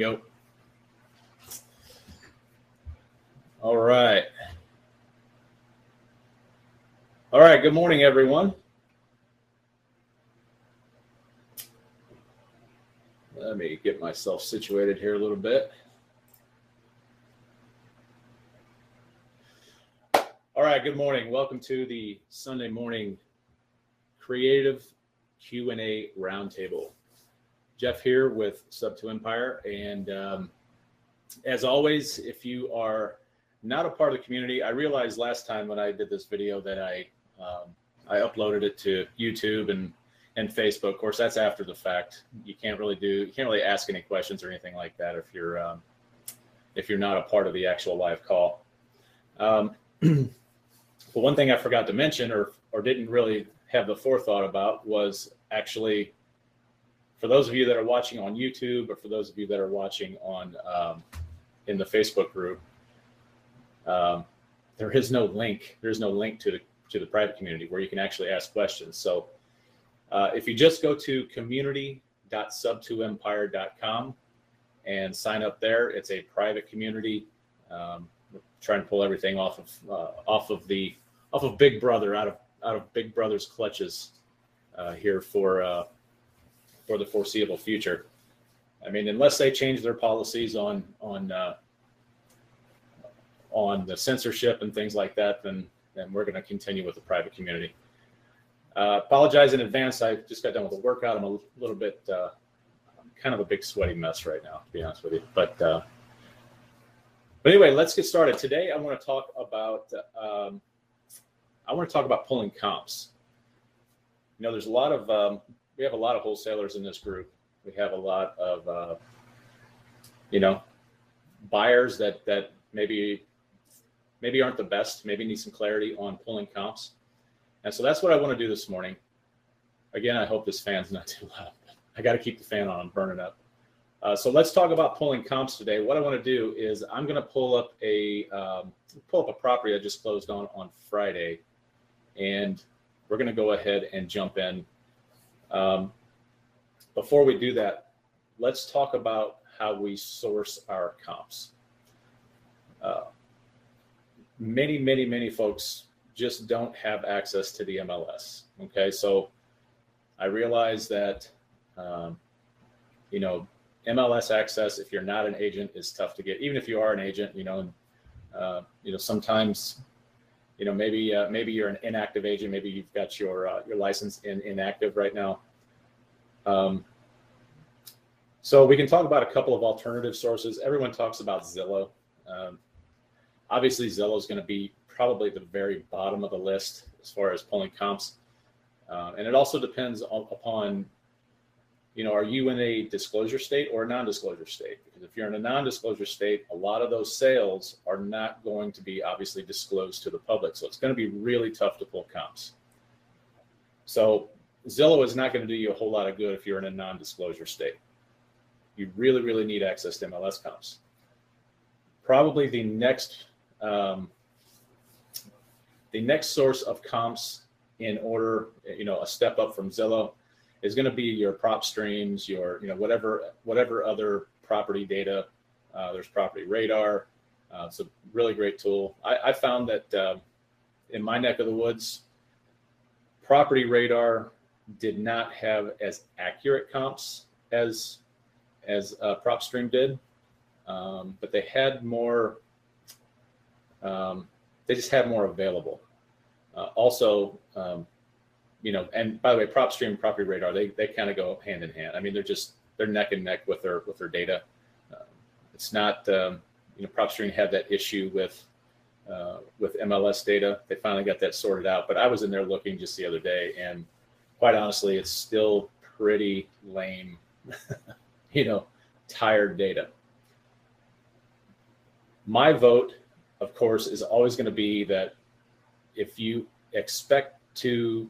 go. All right. All right. Good morning, everyone. Let me get myself situated here a little bit. All right. Good morning. Welcome to the Sunday morning creative Q&A roundtable. Jeff here with Sub to Empire. And um, as always, if you are not a part of the community, I realized last time when I did this video that I um, I uploaded it to YouTube and and Facebook. Of course, that's after the fact. You can't really do you can't really ask any questions or anything like that if you're um, if you're not a part of the actual live call. Um, but one thing I forgot to mention or or didn't really have the forethought about was actually for those of you that are watching on YouTube or for those of you that are watching on um, in the Facebook group, um, there is no link. There's no link to the to the private community where you can actually ask questions. So uh, if you just go to community.sub2empire.com and sign up there, it's a private community. Um, to pull everything off of uh, off of the off of Big Brother out of out of Big Brother's clutches uh, here for uh, for the foreseeable future. I mean, unless they change their policies on on uh, on the censorship and things like that, then then we're going to continue with the private community. Uh, apologize in advance. I just got done with a workout. I'm a little bit uh, kind of a big sweaty mess right now, to be honest with you. But uh, but anyway, let's get started. Today, I want to talk about um, I want to talk about pulling comps. You know, there's a lot of um, we have a lot of wholesalers in this group. We have a lot of uh, you know buyers that that maybe maybe aren't the best, maybe need some clarity on pulling comps. And so that's what I want to do this morning. Again, I hope this fan's not too loud. I got to keep the fan on, I'm burning up. Uh, so let's talk about pulling comps today. What I want to do is I'm going to pull up a um, pull up a property I just closed on on Friday, and we're going to go ahead and jump in um, before we do that, let's talk about how we source our comps. Uh, many, many, many folks just don't have access to the MLS. Okay, so I realize that um, you know MLS access, if you're not an agent, is tough to get. Even if you are an agent, you know, uh, you know sometimes you know maybe uh, maybe you're an inactive agent maybe you've got your uh, your license in inactive right now. Um, so we can talk about a couple of alternative sources. Everyone talks about zillow. Um, obviously zillow is going to be probably the very bottom of the list as far as pulling comps. Uh, and it also depends on, upon you know, are you in a disclosure state or a non-disclosure state? Because if you're in a non-disclosure state, a lot of those sales are not going to be obviously disclosed to the public. So it's going to be really tough to pull comps. So Zillow is not going to do you a whole lot of good if you're in a non-disclosure state. You really, really need access to MLS comps. Probably the next, um, the next source of comps in order, you know, a step up from Zillow is going to be your PropStreams, your you know whatever whatever other property data. Uh, there's property radar. Uh, it's a really great tool. I, I found that uh, in my neck of the woods, property radar did not have as accurate comps as as uh, PropStream did, um, but they had more. Um, they just had more available. Uh, also, um, you know, and by the way, PropStream and Property Radar, they they kind of go hand in hand. I mean, they're just they're neck and neck with their with their data. Uh, it's not um, you know, PropStream had that issue with uh, with MLS data. They finally got that sorted out. But I was in there looking just the other day, and quite honestly, it's still pretty lame. you know, tired data. My vote, of course, is always going to be that if you expect to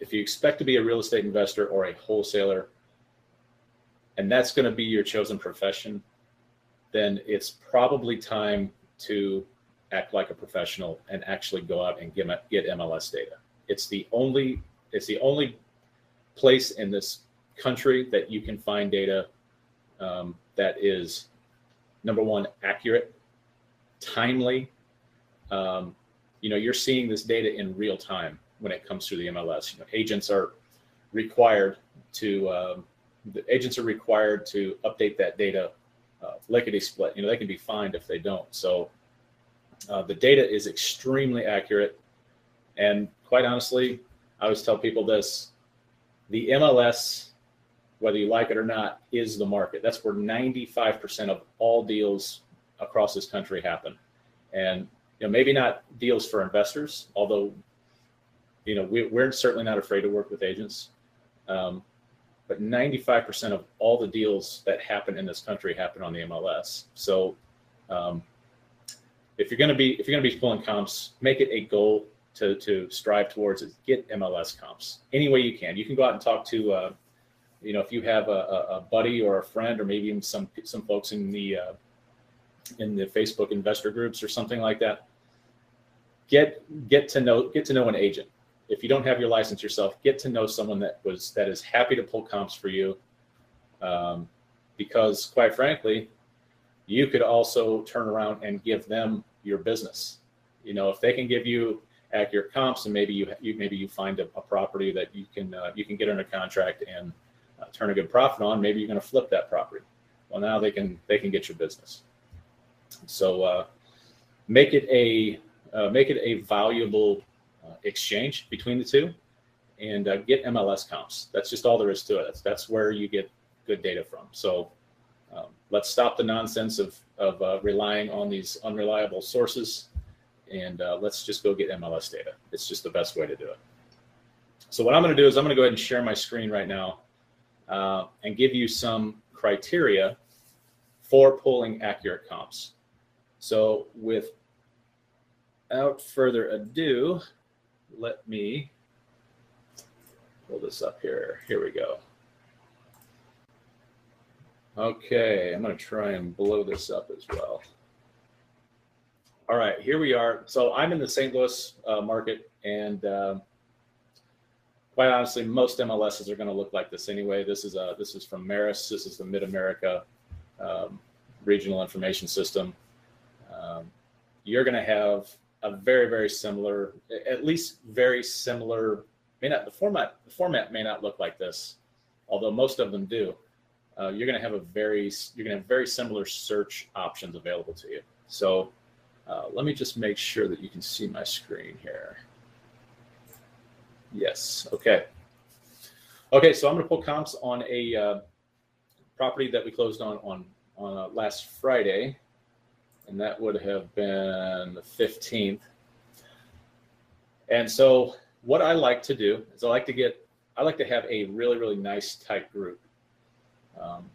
if you expect to be a real estate investor or a wholesaler, and that's going to be your chosen profession, then it's probably time to act like a professional and actually go out and get, get MLS data. It's the only it's the only place in this country that you can find data um, that is number one accurate, timely. Um, you know, you're seeing this data in real time when it comes through the MLS. You know, agents are required to um, the agents are required to update that data uh, lickety split. You know, they can be fined if they don't. So uh, the data is extremely accurate, and quite honestly, I always tell people this: the MLS, whether you like it or not, is the market. That's where 95% of all deals across this country happen, and you know maybe not deals for investors, although you know we, are certainly not afraid to work with agents. Um, but 95% of all the deals that happen in this country happen on the MLS. So um, if you're going to be if you're going to be pulling comps, make it a goal to to strive towards it. Get MLS comps any way you can. You can go out and talk to, uh, you know, if you have a, a, buddy or a friend, or maybe even some some folks in the uh, in the Facebook investor groups or something like that. Get get to know get to know an agent if you don't have your license yourself, get to know someone that was that is happy to pull comps for you. Um, because quite frankly, you could also turn around and give them your business. You know, if they can give you accurate comps, and maybe you, you maybe you find a, a property that you can uh, you can get under contract and uh, turn a good profit on. Maybe you're going to flip that property. Well, now they can they can get your business. So uh, make it a uh, make it a valuable exchange between the two and uh, get MLS comps. That's just all there is to it. That's, that's where you get good data from. So um, let's stop the nonsense of, of uh, relying on these unreliable sources and uh, let's just go get MLS data. It's just the best way to do it. So what I'm going to do is I'm going to go ahead and share my screen right now uh, and give you some criteria for pulling accurate comps. So without further ado, let me pull this up here. Here we go. Okay, I'm going to try and blow this up as well. All right, here we are. So I'm in the St. Louis uh, market, and uh, quite honestly, most MLSs are going to look like this anyway. This is a this is from Maris. This is the Mid America um, Regional Information System. Um, you're going to have a very very similar, at least very similar. May not the format the format may not look like this, although most of them do. Uh, you're going to have a very you're going to have very similar search options available to you. So uh, let me just make sure that you can see my screen here. Yes. Okay. Okay. So I'm going to pull comps on a uh, property that we closed on on on uh, last Friday and that would have been the 15th. And so what I like to do is I like to get, I like to have a really, really nice tight group. Um,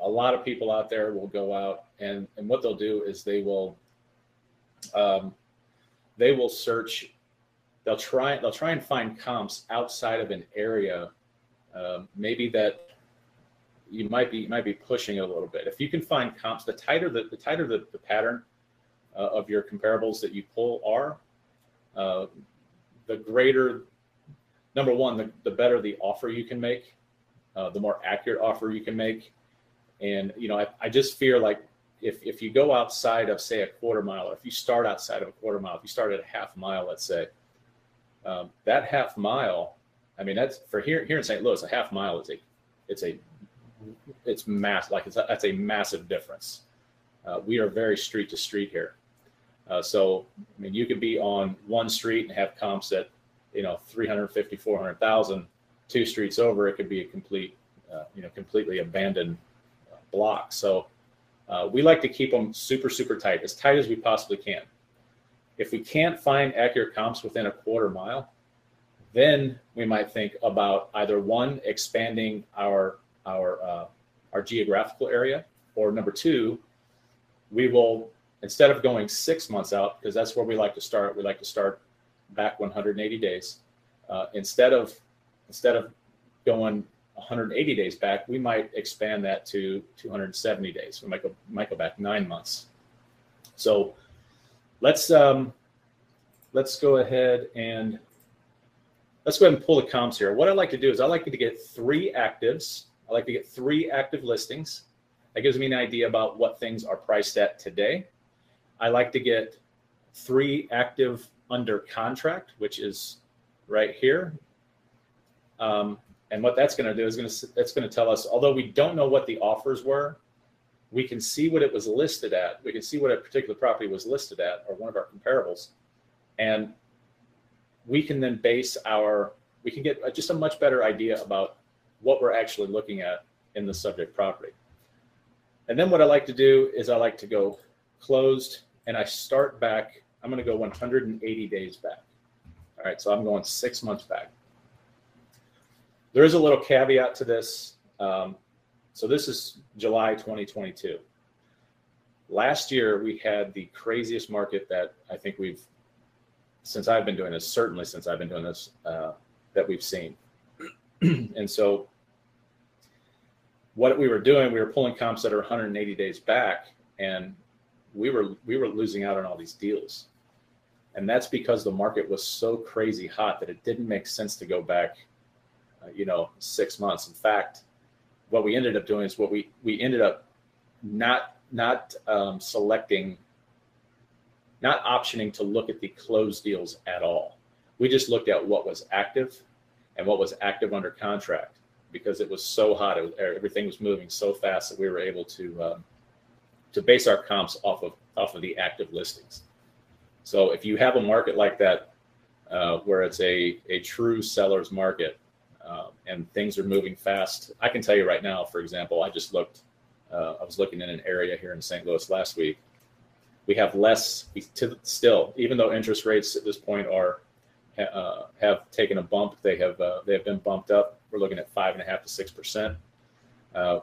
a lot of people out there will go out and, and what they'll do is they will, um, they will search, they'll try, they'll try and find comps outside of an area, um, maybe that you might be you might be pushing it a little bit. If you can find comps, the tighter the, the tighter the, the pattern uh, of your comparables that you pull are, uh, the greater number one, the, the better the offer you can make, uh, the more accurate offer you can make. And you know, I, I just fear like if if you go outside of say a quarter mile, or if you start outside of a quarter mile, if you start at a half mile, let's say, um, that half mile, I mean that's for here here in St. Louis, a half mile is a it's a it's mass like it's that's a massive difference. Uh, we are very street to street here. Uh, so, I mean, you could be on one street and have comps at, you know, 350, 400,000. Two streets over, it could be a complete, uh, you know, completely abandoned uh, block. So, uh, we like to keep them super, super tight, as tight as we possibly can. If we can't find accurate comps within a quarter mile, then we might think about either one, expanding our our uh, our geographical area, or number two, we will instead of going six months out because that's where we like to start. We like to start back 180 days. Uh, instead of instead of going 180 days back, we might expand that to 270 days. We might go might go back nine months. So let's um, let's go ahead and let's go ahead and pull the comps here. What I like to do is I like to get three actives I like to get three active listings. That gives me an idea about what things are priced at today. I like to get three active under contract, which is right here. Um, and what that's going to do is going to that's going to tell us, although we don't know what the offers were, we can see what it was listed at. We can see what a particular property was listed at, or one of our comparables, and we can then base our we can get just a much better idea about what we're actually looking at in the subject property. And then what I like to do is I like to go closed and I start back. I'm going to go 180 days back. All right, so I'm going six months back. There is a little caveat to this. Um, so this is July 2022. Last year, we had the craziest market that I think we've, since I've been doing this, certainly since I've been doing this, uh, that we've seen. and so what we were doing, we were pulling comps that are 180 days back, and we were we were losing out on all these deals. And that's because the market was so crazy hot that it didn't make sense to go back, uh, you know, six months. In fact, what we ended up doing is what we we ended up not not um, selecting, not optioning to look at the closed deals at all. We just looked at what was active and what was active under contract because it was so hot. Was, everything was moving so fast that we were able to um, to base our comps off of off of the active listings. So if you have a market like that, uh, where it's a a true seller's market, uh, and things are moving fast, I can tell you right now. For example, I just looked. Uh, I was looking in an area here in St. Louis last week. We have less still, even though interest rates at this point are uh, have taken a bump. They have uh, they have been bumped up. We're looking at five and a half to six percent. Uh,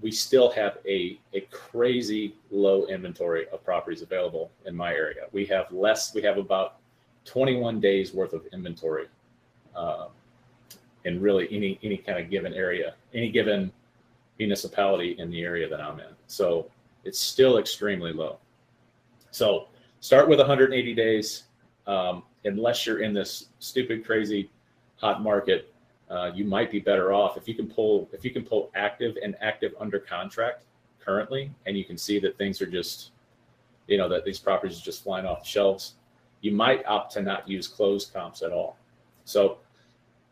we still have a a crazy low inventory of properties available in my area. We have less. We have about 21 days worth of inventory uh, in really any any kind of given area, any given municipality in the area that I'm in. So it's still extremely low. So start with 180 days. Um, unless you're in this stupid, crazy hot market, uh, you might be better off if you can pull if you can pull active and active under contract currently, and you can see that things are just, you know, that these properties are just flying off the shelves. You might opt to not use closed comps at all. So,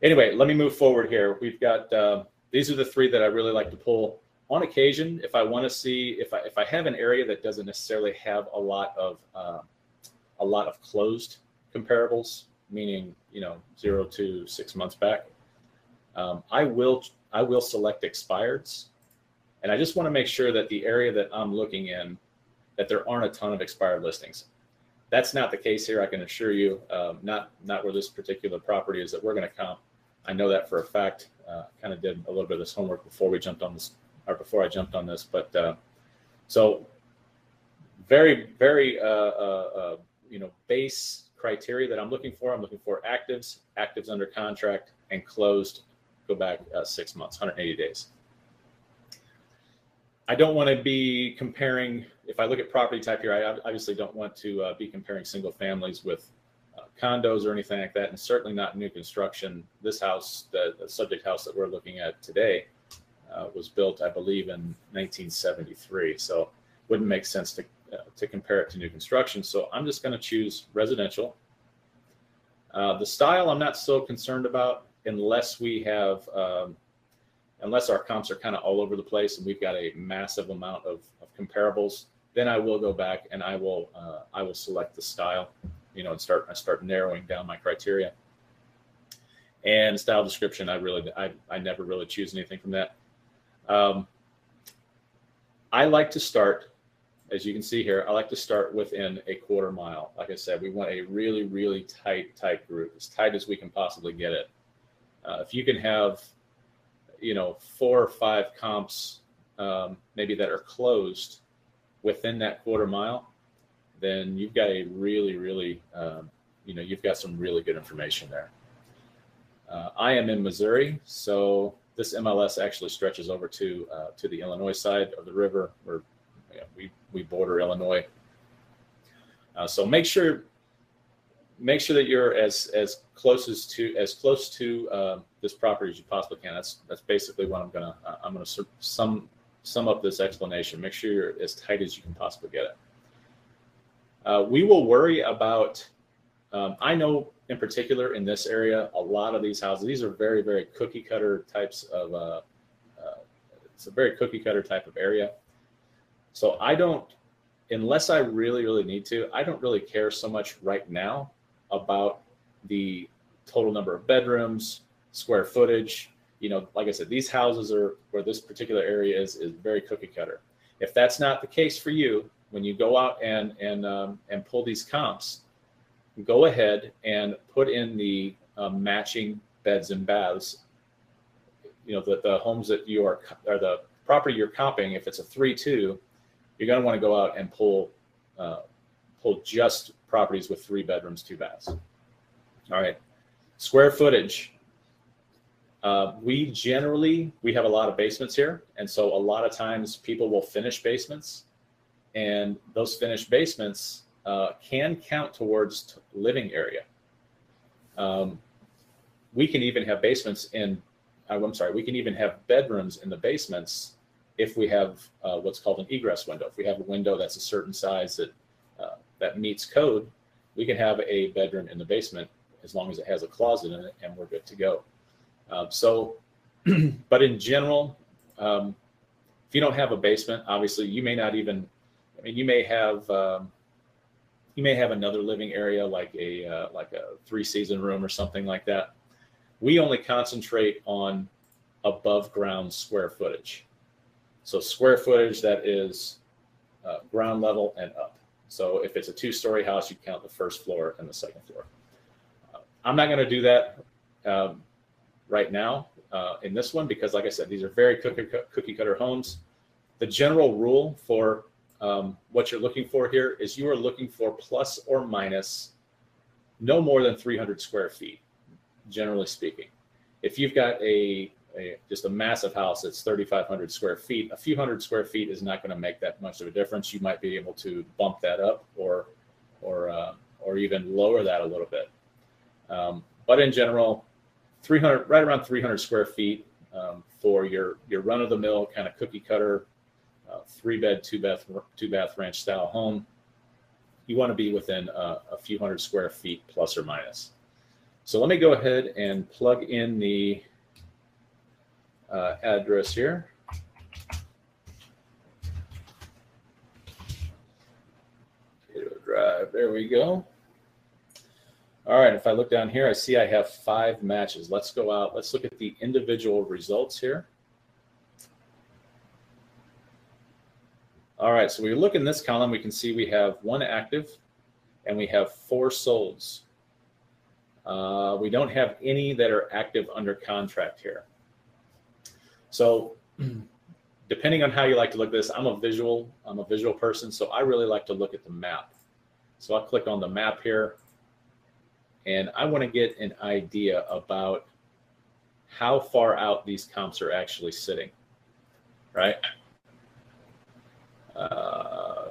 anyway, let me move forward here. We've got uh, these are the three that I really like to pull on occasion if I want to see if I if I have an area that doesn't necessarily have a lot of uh, a lot of closed comparables, meaning you know zero to six months back, um, I will I will select expireds, and I just want to make sure that the area that I'm looking in, that there aren't a ton of expired listings. That's not the case here. I can assure you, um, not not where this particular property is that we're going to comp. I know that for a fact. Uh, kind of did a little bit of this homework before we jumped on this, or before I jumped on this. But uh, so very very uh, uh, uh you know base criteria that I'm looking for. I'm looking for actives, actives under contract, and closed. Go back uh, six months, 180 days. I don't want to be comparing. If I look at property type here, I obviously don't want to uh, be comparing single families with uh, condos or anything like that, and certainly not new construction. This house, the, the subject house that we're looking at today, uh, was built, I believe, in 1973. So, wouldn't make sense to uh, to compare it to new construction. So I'm just going to choose residential. Uh, the style I'm not so concerned about unless we have, um, unless our comps are kind of all over the place and we've got a massive amount of, of comparables, then I will go back and I will, uh, I will select the style, you know, and start, I start narrowing down my criteria. And style description, I really, I, I never really choose anything from that. Um, I like to start as you can see here, I like to start within a quarter mile. Like I said, we want a really, really tight, tight group, as tight as we can possibly get it. Uh, if you can have, you know, four or five comps, um, maybe that are closed within that quarter mile, then you've got a really, really, um, you know, you've got some really good information there. Uh, I am in Missouri, so this MLS actually stretches over to uh, to the Illinois side of the river. We're we we border Illinois. Uh, so make sure make sure that you're as as close as to as close to uh, this property as you possibly can. That's that's basically what I'm gonna uh, I'm gonna some sum up this explanation. Make sure you're as tight as you can possibly get it. Uh, we will worry about, um, I know in particular in this area, a lot of these houses, these are very, very cookie cutter types of, uh, uh, it's a very cookie cutter type of area. So I don't, unless I really, really need to, I don't really care so much right now about the total number of bedrooms, square footage. You know, like I said, these houses are where this particular area is is very cookie cutter. If that's not the case for you, when you go out and and um, and pull these comps, go ahead and put in the um, matching beds and baths. You know, the, the homes that you are or the property you're comping. If it's a three-two, you're going to want to go out and pull uh, pull just properties with three bedrooms, two baths. All right, square footage. Uh, we generally we have a lot of basements here, and so a lot of times people will finish basements, and those finished basements uh, can count towards living area. Um, we can even have basements in. Uh, I'm sorry, we can even have bedrooms in the basements if we have uh, what's called an egress window. If we have a window that's a certain size that uh, that meets code, we can have a bedroom in the basement as long as it has a closet in it, and we're good to go. Um, so, but in general, um, if you don't have a basement, obviously you may not even. I mean, you may have um, you may have another living area like a uh, like a three season room or something like that. We only concentrate on above ground square footage. So square footage that is uh, ground level and up. So if it's a two story house, you count the first floor and the second floor. Uh, I'm not going to do that um, right now uh, in this one because, like I said, these are very cookie, cookie cutter homes. The general rule for um, what you're looking for here is you are looking for plus or minus no more than 300 square feet, generally speaking. If you've got a a, just a massive house that's 3,500 square feet, a few hundred square feet is not going to make that much of a difference. You might be able to bump that up or, or, uh, or even lower that a little bit. Um, but in general, 300, right around 300 square feet um, for your, your run of the mill kind of cookie cutter, uh, three bed, two bath, two bath ranch style home. You want to be within uh, a few hundred square feet plus or minus. So let me go ahead and plug in the uh, address here. Potato Drive, there we go. All right, if I look down here, I see I have five matches. Let's go out. Let's look at the individual results here. All right, so we look in this column, we can see we have one active and we have four solds. Uh, we don't have any that are active under contract here. So depending on how you like to look at this, I'm a visual, I'm a visual person. So I really like to look at the map. So I'll click on the map here and I want to get an idea about how far out these comps are actually sitting, right? Uh,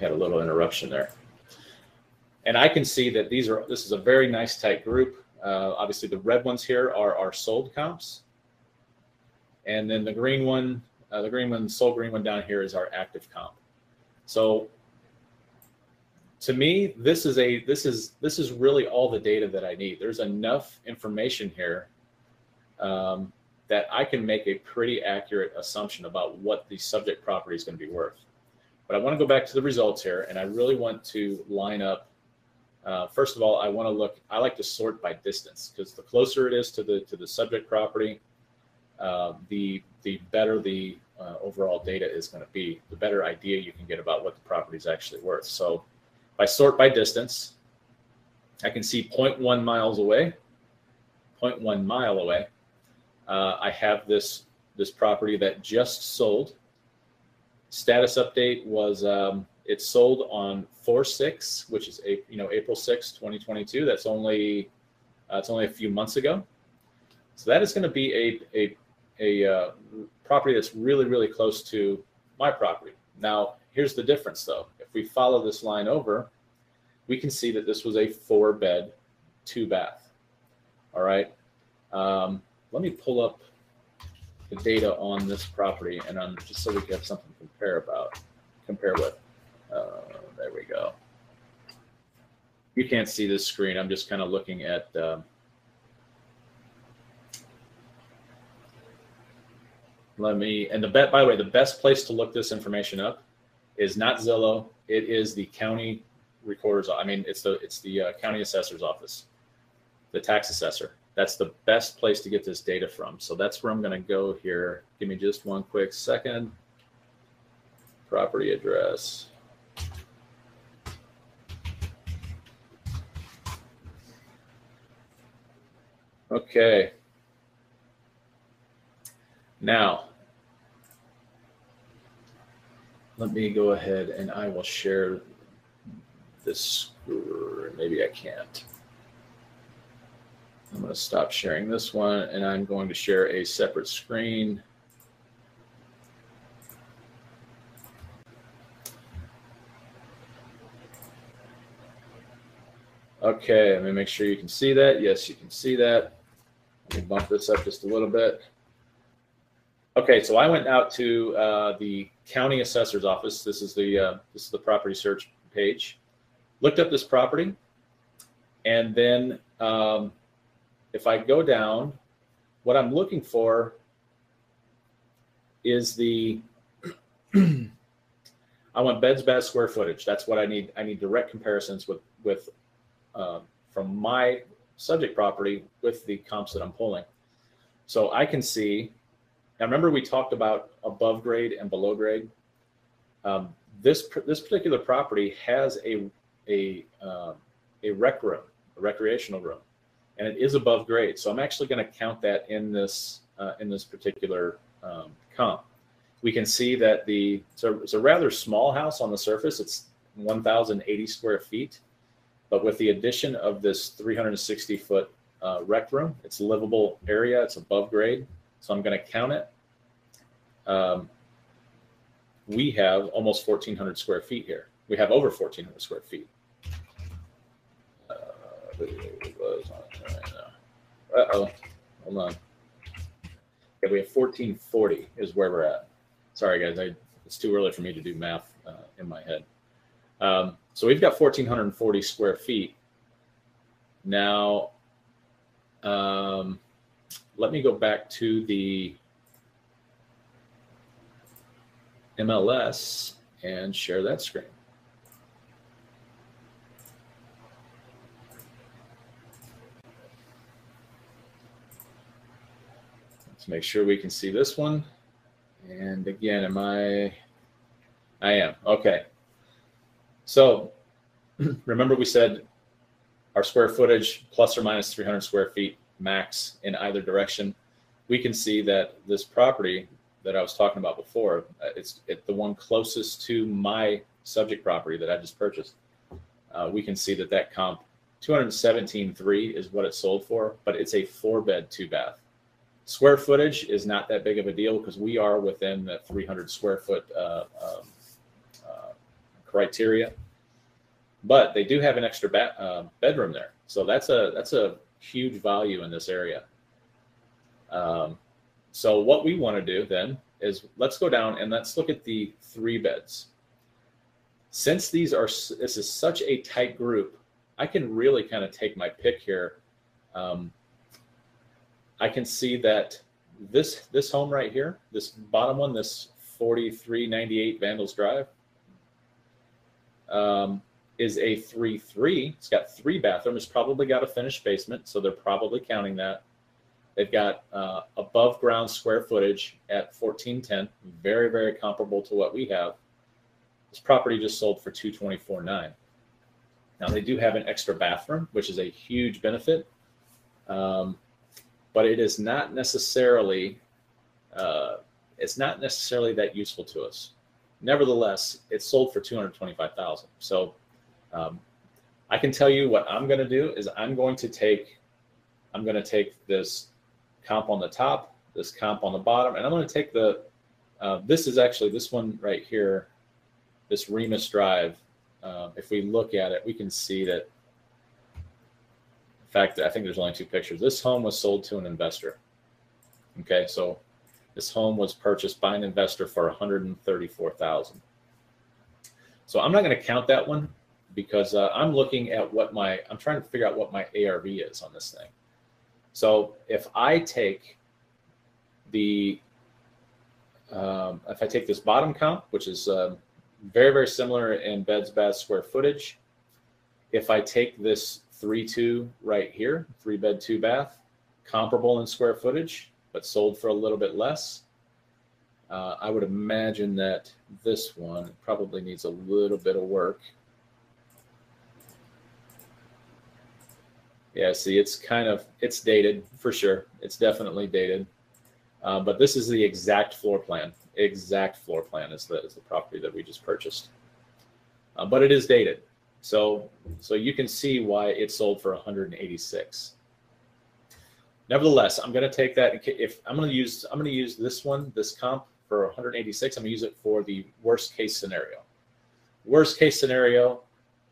had a little interruption there. And I can see that these are, this is a very nice tight group. Uh, obviously, the red ones here are our sold comps. And then the green one, uh, the green one, the sold green one down here is our active comp. So to me, this is a this is this is really all the data that I need. There's enough information here um, that I can make a pretty accurate assumption about what the subject property is going to be worth. But I want to go back to the results here, and I really want to line up uh, first of all, I want to look. I like to sort by distance because the closer it is to the to the subject property, uh, the the better the uh, overall data is going to be. The better idea you can get about what the property is actually worth. So, if I sort by distance, I can see 0.1 miles away, 0.1 mile away. Uh, I have this this property that just sold. Status update was um, it sold on four six, which is a you know April 6, 2022. That's only uh, it's only a few months ago. So that is going to be a a a uh, property that's really really close to my property. Now here's the difference though. If we follow this line over, we can see that this was a four bed, two bath. All right. Um, let me pull up the data on this property and on just so we can have something to compare about, compare with. Uh, there we go. You can't see this screen. I'm just kind of looking at. Um, let me and the bet by the way the best place to look this information up is not zillow it is the county recorder's i mean it's the it's the uh, county assessor's office the tax assessor that's the best place to get this data from so that's where i'm going to go here give me just one quick second property address okay now, let me go ahead and I will share this. Maybe I can't. I'm going to stop sharing this one and I'm going to share a separate screen. Okay, let me make sure you can see that. Yes, you can see that. Bump this up just a little bit. Okay, so I went out to uh, the county assessor's office. This is the uh, this is the property search page. Looked up this property, and then um, if I go down, what I'm looking for is the I want beds, baths, square footage. That's what I need. I need direct comparisons with with uh, from my subject property with the comps that I'm pulling. So I can see now, remember we talked about above grade and below grade. Um, this this particular property has a a uh, a rec room, a recreational room, and it is above grade. So I'm actually going to count that in this uh, in this particular um, comp. We can see that the it's a, it's a rather small house on the surface. It's 1,080 square feet, but with the addition of this 360 foot uh, rec room, it's livable area. It's above grade. So I'm going to count it. Um, we have almost 1,400 square feet here. We have over 1,400 square feet. Uh oh, hold on. Yeah, we have 1440 is where we're at. Sorry, guys, I, it's too early for me to do math uh, in my head. Um, so we've got 1,440 square feet. Now, um, let me go back to the MLS and share that screen. Let's make sure we can see this one. And again, am I? I am. Okay. So remember we said our square footage plus or minus 300 square feet max in either direction, we can see that this property that I was talking about before, uh, it's it, the one closest to my subject property that I just purchased. Uh, we can see that that comp 217.3 is what it sold for, but it's a four bed, two bath. Square footage is not that big of a deal because we are within the 300 square foot uh, um, uh, criteria. But they do have an extra ba- uh, bedroom there, so that's a that's a huge value in this area. Um, so what we want to do then is let's go down and let's look at the three beds. Since these are this is such a tight group, I can really kind of take my pick here. Um, I can see that this this home right here, this bottom one, this 4398 Vandals Drive, um, is a 3-3. It's got three bathrooms. Probably got a finished basement, so they're probably counting that. They've got uh, above ground square footage at 1410, very, very comparable to what we have. This property just sold for 224.9. Now they do have an extra bathroom, which is a huge benefit, um, but it is not necessarily uh, it's not necessarily that useful to us. Nevertheless, it's sold for 225,000. So um, I can tell you what I'm going to do is I'm going to take I'm going to take this comp on the top, this comp on the bottom, and I'm going to take the uh, this is actually this one right here, this Remus Drive. Uh, if we look at it, we can see that. In fact, I think there's only two pictures. This home was sold to an investor. Okay, so This home was purchased by an investor for 134,000. So I'm not going to count that one because uh, I'm looking at what my I'm trying to figure out what my ARV is on this thing. So if I take the um, if I take this bottom comp, which is uh, very very similar in beds, baths, square footage, if I take this three two right here, three bed, two bath, comparable in square footage, but sold for a little bit less. Uh, I would imagine that this one probably needs a little bit of work. Yeah, see, it's kind of, it's dated for sure. It's definitely dated. Uh, but this is the exact floor plan. Exact floor plan is the, is the property that we just purchased. Uh, but it is dated. So, so you can see why it sold for 186. Nevertheless, I'm going to take that. If I'm going to use, I'm going to use this one, this comp for 186. I'm going to use it for the worst case scenario. Worst case scenario,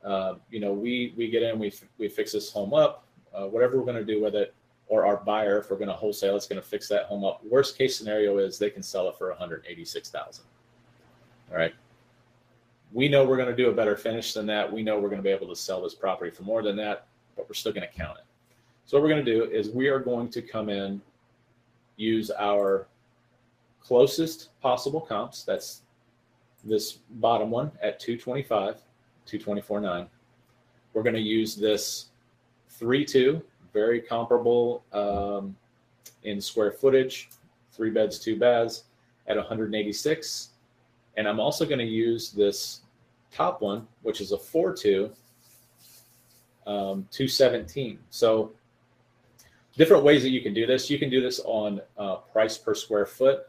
uh, you know, we we get in, we we fix this home up, uh, whatever we're going to do with it, or our buyer, if we're going to wholesale, it's going to fix that home up. Worst case scenario is they can sell it for 186,000. All right. We know we're going to do a better finish than that. We know we're going to be able to sell this property for more than that, but we're still going to count it. So what we're going to do is we are going to come in, use our closest possible comps. That's this bottom one at 225, 224.9. We're going to use this 3-2, very comparable um, in square footage, three beds, two baths at 186. And I'm also going to use this top one, which is a 4-2, um, 217. So different ways that you can do this. You can do this on uh, price per square foot.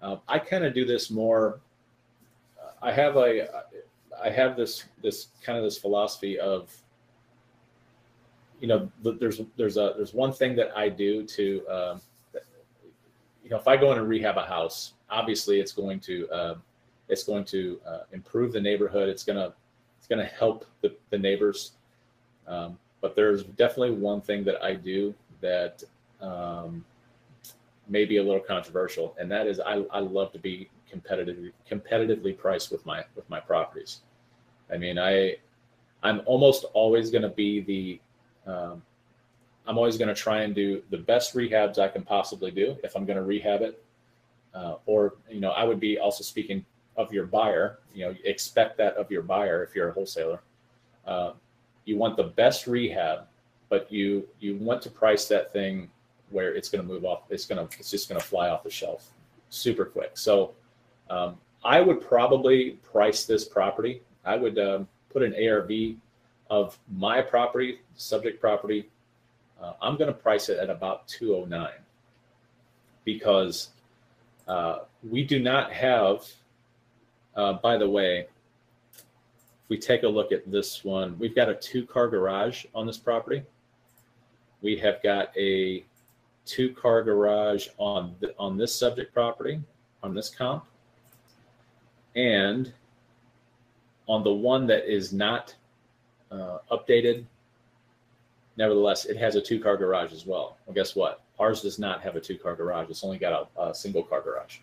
Uh, I kind of do this more. I have a, I have this this kind of this philosophy of, you know, there's there's a there's one thing that I do to, um, you know, if I go in and rehab a house, obviously it's going to uh, it's going to uh, improve the neighborhood. It's gonna it's gonna help the, the neighbors. Um, but there's definitely one thing that I do that um, may be a little controversial, and that is I, I love to be competitively competitively priced with my with my properties. I mean, I I'm almost always going to be the um, I'm always going to try and do the best rehabs I can possibly do if I'm going to rehab it. Uh, or you know, I would be also speaking of your buyer. You know, expect that of your buyer if you're a wholesaler. Uh, you want the best rehab but you you want to price that thing where it's going to move off. It's going to it's just going to fly off the shelf super quick. So um, I would probably price this property. I would um, put an ARV of my property, subject property. Uh, I'm going to price it at about 209 because uh, we do not have. Uh, by the way, if we take a look at this one, we've got a two-car garage on this property we have got a two car garage on the, on this subject property on this comp and on the one that is not uh, updated nevertheless it has a two car garage as well well guess what ours does not have a two car garage it's only got a, a single car garage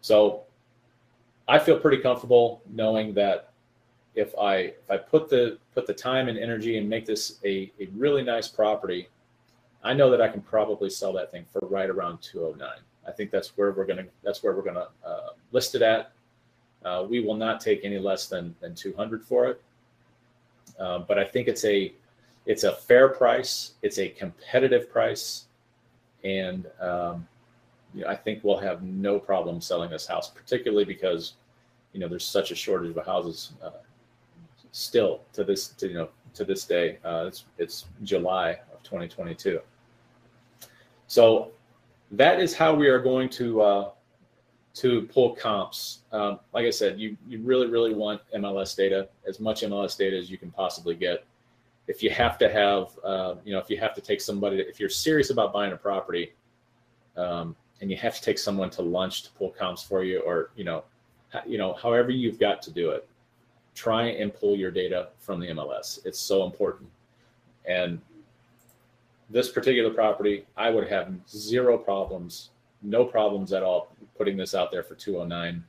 so i feel pretty comfortable knowing that if I if I put the put the time and energy and make this a, a really nice property, I know that I can probably sell that thing for right around 209. I think that's where we're gonna that's where we're gonna uh, list it at. Uh, we will not take any less than than 200 for it. Uh, but I think it's a it's a fair price. It's a competitive price, and um, you know, I think we'll have no problem selling this house, particularly because you know there's such a shortage of houses uh, still to this to, you know to this day. Uh, it's it's July of 2022. So that is how we are going to uh, to pull comps. Um, like I said, you you really really want MLS data as much MLS data as you can possibly get. If you have to have uh, you know if you have to take somebody if you're serious about buying a property. Um, and you have to take someone to lunch to pull comps for you, or you know, you know, however you've got to do it try and pull your data from the MLS. It's so important. And this particular property, I would have zero problems no problems at all putting this out there for 209.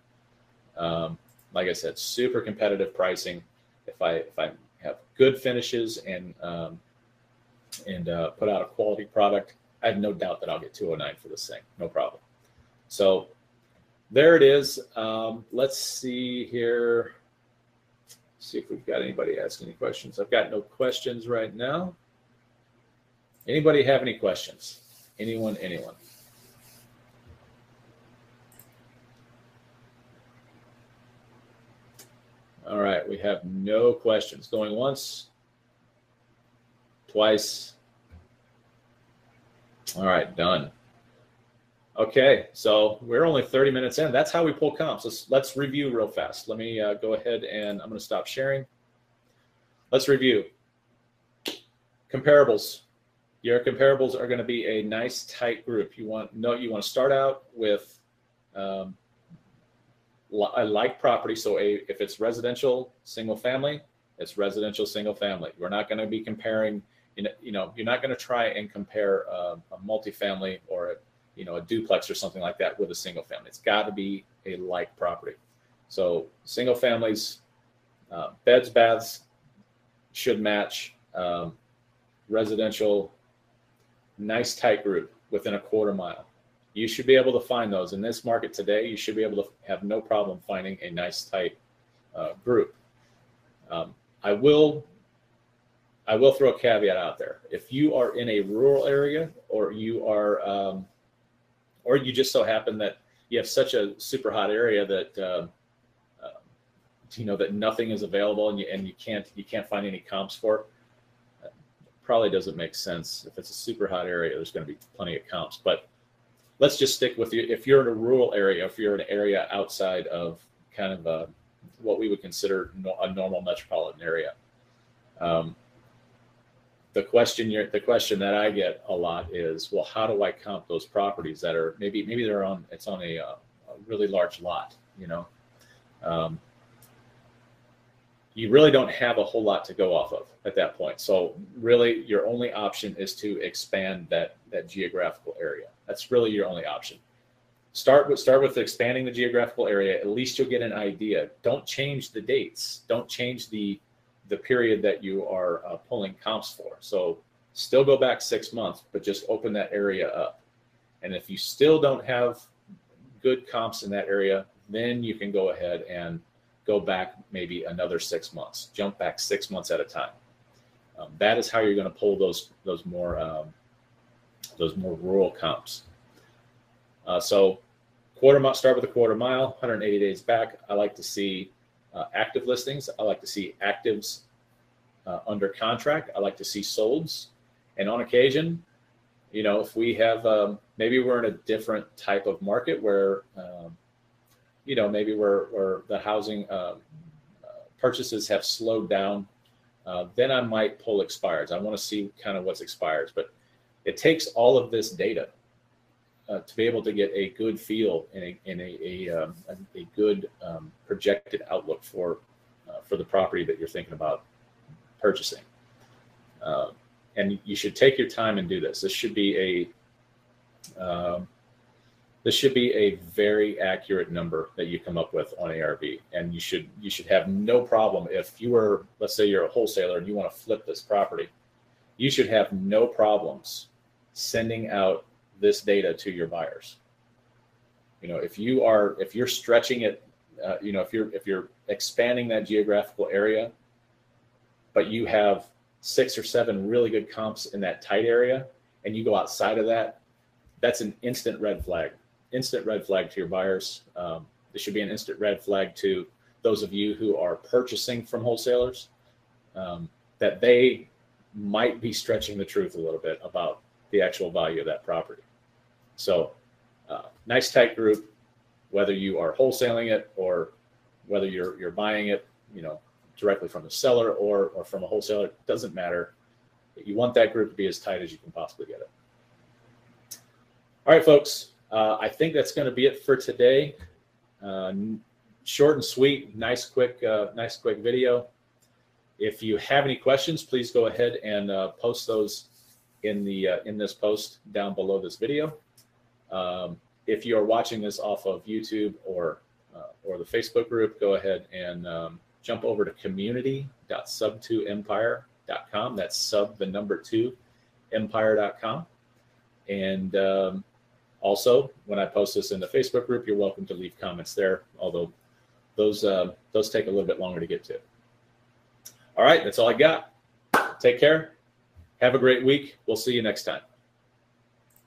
Um, like I said, super competitive pricing. If I if I have good finishes and um, and uh, put out a quality product, I have no doubt that I'll get 209 for this thing, no problem. So there it is. Um, let's see here. See if we've got anybody asking any questions. I've got no questions right now. Anybody have any questions? Anyone? Anyone? All right, we have no questions. Going once, twice. All right, done. Okay, so we're only 30 minutes in. That's how we pull comps. Let's, let's review real fast. Let me uh, go ahead and I'm going to stop sharing. Let's review. Comparables. Your comparables are going to be a nice tight group. You want no, you want to start out with um, a like property. So a, if it's residential single family, it's residential single family. We're not going to be comparing, you know, you know, you're not going to try and compare uh, a multifamily or a, you know, a duplex or something like that with a single family. It's got to be a like property. So single families, uh, beds, baths should match. Um, residential, nice tight group within a quarter mile you should be able to find those in this market today. You should be able to have no problem finding a nice tight uh, group. Um, I will I will throw a caveat out there. If you are in a rural area or you are um, or you just so happen that you have such a super hot area that uh, uh, you know that nothing is available and you and you can't you can't find any comps for it, probably doesn't make sense. If it's a super hot area, there's going to be plenty of comps, but let's just stick with you. If you're in a rural area, if you're in an area outside of kind of a, what we would consider a normal metropolitan area, um, the question the question that I get a lot is, well, how do I comp those properties that are maybe maybe they're on it's on a, uh, a really large lot, you know. Um, you really don't have a whole lot to go off of at that point. So really, your only option is to expand that that geographical area. That's really your only option. Start with start with expanding the geographical area. At least you'll get an idea. Don't change the dates. Don't change the the period that you are uh, pulling comps for. So still go back six months, but just open that area up. And if you still don't have good comps in that area, then you can go ahead and go back maybe another six months. Jump back six months at a time. Um, that is how you're going to pull those those more um, those more rural comps. Uh, so quarter mile, start with a quarter mile, 180 days back. I like to see uh, active listings. I like to see actives uh, under contract. I like to see solds. And on occasion, you know, if we have, um, maybe we're in a different type of market where, um, you know, maybe where, where the housing um, uh, purchases have slowed down, uh, then I might pull expires. I want to see kind of what's expires. But it takes all of this data uh, to be able to get a good feel and a, and a, a, um, a, good um, projected outlook for uh, for the property that you're thinking about purchasing. Uh, and you should take your time and do this. This should be a um, this should be a very accurate number that you come up with on ARV, and you should you should have no problem if you were let's say you're a wholesaler and you want to flip this property, you should have no problems sending out this data to your buyers. You know, if you are if you're stretching it, uh, you know, if you're if you're expanding that geographical area, but you have six or seven really good comps in that tight area, and you go outside of that, that's an instant red flag. Instant red flag to your buyers. Um, this should be an instant red flag to those of you who are purchasing from wholesalers um, that they might be stretching the truth a little bit about the actual value of that property. So, uh, nice tight group, whether you are wholesaling it or whether you're you're buying it, you know, directly from the seller or or from a wholesaler, doesn't matter. You want that group to be as tight as you can possibly get it. All right, folks. Uh, I think that's going to be it for today. Uh, short and sweet, nice, quick, uh, nice, quick video. If you have any questions, please go ahead and uh, post those in the uh, in this post down below this video. Um, if you are watching this off of YouTube or uh, or the Facebook group, go ahead and um, jump over to community.sub2empire.com. That's sub the number two empire.com. And um, also, when I post this in the Facebook group, you're welcome to leave comments there, although those uh, those take a little bit longer to get to. All right, that's all I got. Take care. Have a great week. We'll see you next time.